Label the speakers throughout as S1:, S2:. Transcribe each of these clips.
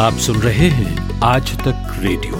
S1: आप सुन रहे हैं आज तक रेडियो।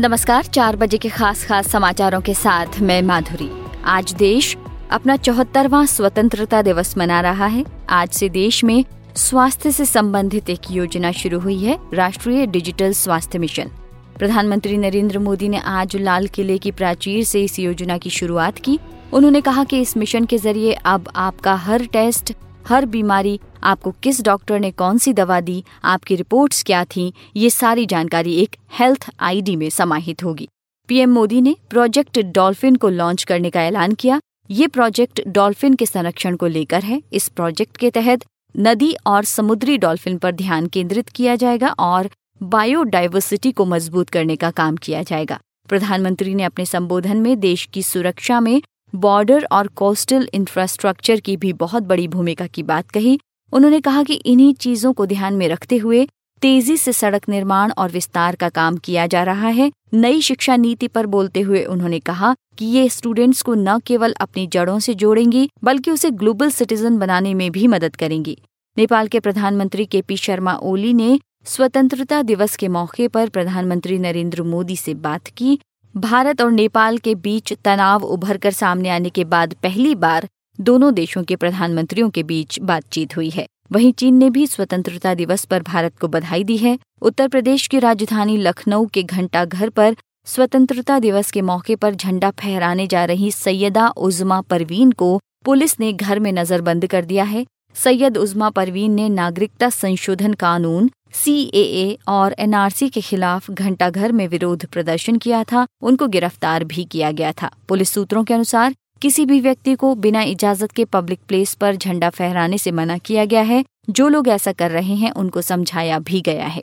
S2: नमस्कार, चार बजे के खास खास समाचारों के साथ मैं माधुरी। आज देश अपना चौहत्तरवा स्वतंत्रता दिवस मना रहा है। आज से देश में स्वास्थ्य से संबंधित एक योजना शुरू हुई है, राष्ट्रीय डिजिटल स्वास्थ्य मिशन। प्रधानमंत्री नरेंद्र मोदी ने आज लाल किले की प्राचीर से इस योजना की शुरुआत की। उन्होंने कहा कि इस मिशन के ज़रिए अब आपका हर टेस्ट, हर बीमारी, आपको किस डॉक्टर ने कौन सी दवा दी, आपकी रिपोर्ट्स क्या थी, ये सारी जानकारी एक हेल्थ आईडी में समाहित होगी। पीएम मोदी ने प्रोजेक्ट डॉल्फिन को लॉन्च करने का ऐलान किया। ये प्रोजेक्ट डॉल्फिन के संरक्षण को लेकर है। इस प्रोजेक्ट के तहत नदी और समुद्री डॉल्फिन पर ध्यान केंद्रित किया जाएगा और बायोडाइवर्सिटी को मज़बूत करने का काम किया जाएगा। प्रधानमंत्री ने अपने संबोधन में देश की सुरक्षा में बॉर्डर और कोस्टल इंफ्रास्ट्रक्चर की भी बहुत बड़ी भूमिका की बात कही। उन्होंने कहा कि इन्हीं चीज़ों को ध्यान में रखते हुए तेज़ी से सड़क निर्माण और विस्तार का काम किया जा रहा है। नई शिक्षा नीति पर बोलते हुए उन्होंने कहा कि ये स्टूडेंट्स को न केवल अपनी जड़ों से जोड़ेंगी, बल्कि उसे ग्लोबल सिटीजन बनाने में भी मदद करेंगी। नेपाल के प्रधानमंत्री के पी शर्मा ओली ने स्वतंत्रता दिवस के मौके पर प्रधानमंत्री नरेंद्र मोदी से बात की। भारत और नेपाल के बीच तनाव उभर कर सामने आने के बाद पहली बार दोनों देशों के प्रधानमंत्रियों के बीच बातचीत हुई है। वहीं चीन ने भी स्वतंत्रता दिवस पर भारत को बधाई दी है। उत्तर प्रदेश की राजधानी लखनऊ के घंटा घर पर स्वतंत्रता दिवस के मौके पर झंडा फहराने जा रही सैयदा उजमा परवीन को पुलिस ने घर में नजरबंद कर दिया है। सैयद उजमा परवीन ने नागरिकता संशोधन कानून सीएए और एनआरसी के खिलाफ घंटाघर में विरोध प्रदर्शन किया था, उनको गिरफ़्तार भी किया गया था। पुलिस सूत्रों के अनुसार, किसी भी व्यक्ति को बिना इजाज़त के पब्लिक प्लेस पर झंडा फहराने से मना किया गया है, जो लोग ऐसा कर रहे हैं, उनको समझाया भी गया है।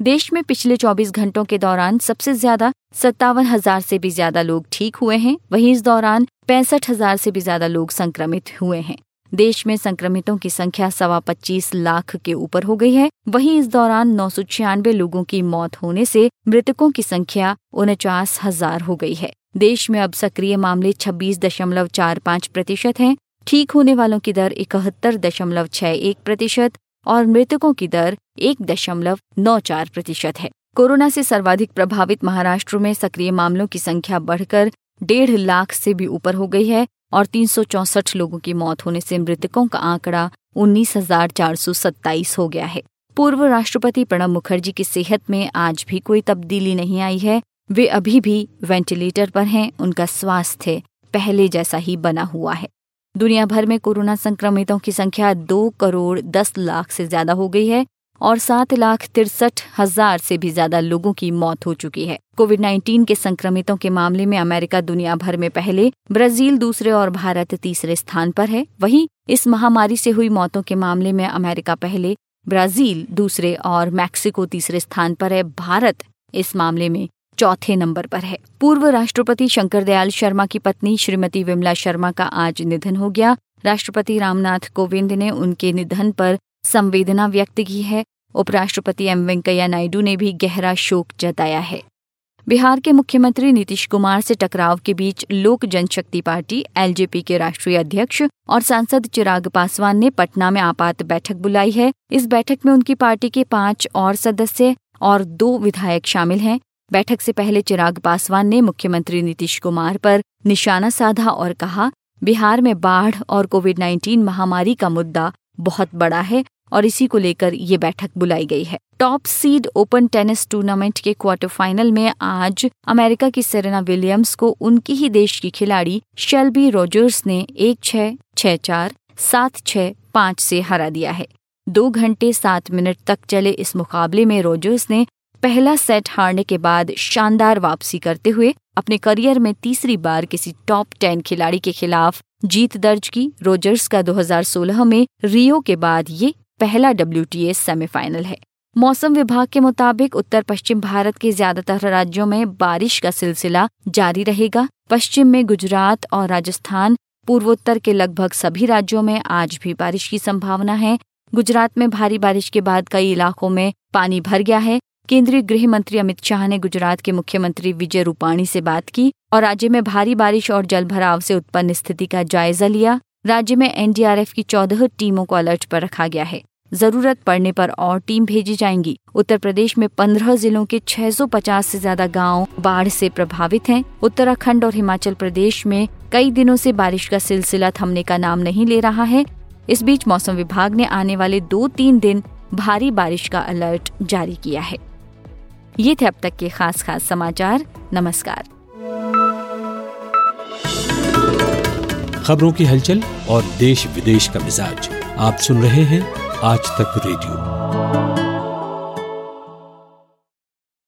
S2: देश में पिछले 24 घंटों के दौरान सबसे ज़्यादा सत्तावन हज़ार से भी ज़्यादा लोग ठीक हुए हैं, वहीं इस दौरान पैंसठ हज़ार से भी ज़्यादा लोग संक्रमित हुए हैं। देश में संक्रमितों की संख्या सवा पच्चीस लाख के ऊपर हो गई है। वहीं इस दौरान नौ सौ छियानवे लोगों की मौत होने से मृतकों की संख्या उनचास हज़ार हो गई है। देश में अब सक्रिय मामले छब्बीस दशमलव चार पाँच प्रतिशत है। ठीक होने वालों की दर इकहत्तर दशमलव छह एक प्रतिशत और मृतकों की दर एक दशमलव नौ चार प्रतिशत है। कोरोना से सर्वाधिक प्रभावित महाराष्ट्र में सक्रिय मामलों की संख्या बढ़कर डेढ़ लाख से भी ऊपर हो गई है और तीन लोगों की मौत होने से मृतकों का आंकड़ा उन्नीस हो गया है। पूर्व राष्ट्रपति प्रणब मुखर्जी की सेहत में आज भी कोई तब्दीली नहीं आई है। वे अभी भी वेंटिलेटर पर हैं, उनका स्वास्थ्य पहले जैसा ही बना हुआ है। दुनिया भर में कोरोना संक्रमितों की संख्या दो करोड़ दस लाख से ज़्यादा हो गई है। और सात लाख तिरसठ हज़ार से भी ज़्यादा लोगों की मौत हो चुकी है। कोविड 19 के संक्रमितों के मामले में अमेरिका दुनिया भर में पहले, ब्राज़ील दूसरे और भारत तीसरे स्थान पर है। वहीं इस महामारी से हुई मौतों के मामले में अमेरिका पहले, ब्राज़ील दूसरे और मैक्सिको तीसरे स्थान पर है। भारत इस मामले में चौथे नंबर पर है। पूर्व राष्ट्रपति शंकर दयाल शर्मा की पत्नी श्रीमती विमला शर्मा का आज निधन हो गया। राष्ट्रपति रामनाथ कोविंद ने उनके निधन पर संवेदना व्यक्त की है। उपराष्ट्रपति एम वेंकैया नायडू ने भी गहरा शोक जताया है। बिहार के मुख्यमंत्री नीतीश कुमार से टकराव के बीच लोक जनशक्ति पार्टी, एलजेपी के राष्ट्रीय अध्यक्ष और सांसद चिराग पासवान ने पटना में आपात बैठक बुलाई है। इस बैठक में उनकी पार्टी के पाँच और सदस्य और दो विधायक शामिल हैं। बैठक से पहले चिराग पासवान ने मुख्यमंत्री नीतीश कुमार पर निशाना साधा और कहा, बिहार में बाढ़ और कोविड 19 महामारी का मुद्दा बहुत बड़ा है और इसी को लेकर ये बैठक बुलाई गई है। Top seed open tennis tournament के क्वार्टर फाइनल में आज अमेरिका की सेरेना विलियम्स को उनकी ही देश की खिलाड़ी शेल्बी रोजर्स ने एक छह छह चार, सात छह, पाँच से हरा दिया है। दो घंटे सात मिनट तक चले इस मुकाबले में रोजर्स ने पहला सेट हारने के बाद शानदार वापसी करते हुए अपने करियर में तीसरी बार किसी टॉप टेन खिलाड़ी के खिलाफ जीत दर्ज की। रोजर्स का 2016 में रियो के बाद ये पहला डब्ल्यू सेमीफाइनल है। मौसम विभाग के मुताबिक उत्तर पश्चिम भारत के ज़्यादातर राज्यों में बारिश का सिलसिला जारी रहेगा। पश्चिम में गुजरात और राजस्थान, पूर्वोत्तर के लगभग सभी राज्यों में आज भी बारिश की संभावना है। गुजरात में भारी बारिश के बाद कई इलाकों में पानी भर गया है। केंद्रीय गृह मंत्री अमित शाह ने गुजरात के मुख्यमंत्री विजय रूपाणी से बात की और राज्य में भारी बारिश और जल भराव से उत्पन्न स्थिति का जायजा लिया। राज्य में एनडीआरएफ की चौदह टीमों को अलर्ट पर रखा गया है। ज़रूरत पड़ने पर और टीम भेजी जाएँगी। उत्तर प्रदेश में 15 जिलों के 650 से ज़्यादा गाँव बाढ़ से प्रभावित हैं। उत्तराखंड और हिमाचल प्रदेश में कई दिनों से बारिश का सिलसिला थमने का नाम नहीं ले रहा है। इस बीच मौसम विभाग ने आने वाले दो तीन दिन भारी बारिश का अलर्ट जारी किया है। ये थे अब तक के खास खास समाचार। नमस्कार।
S1: खबरों की हलचल और देश विदेश का मिजाज आप सुन रहे हैं आज तक रेडियो।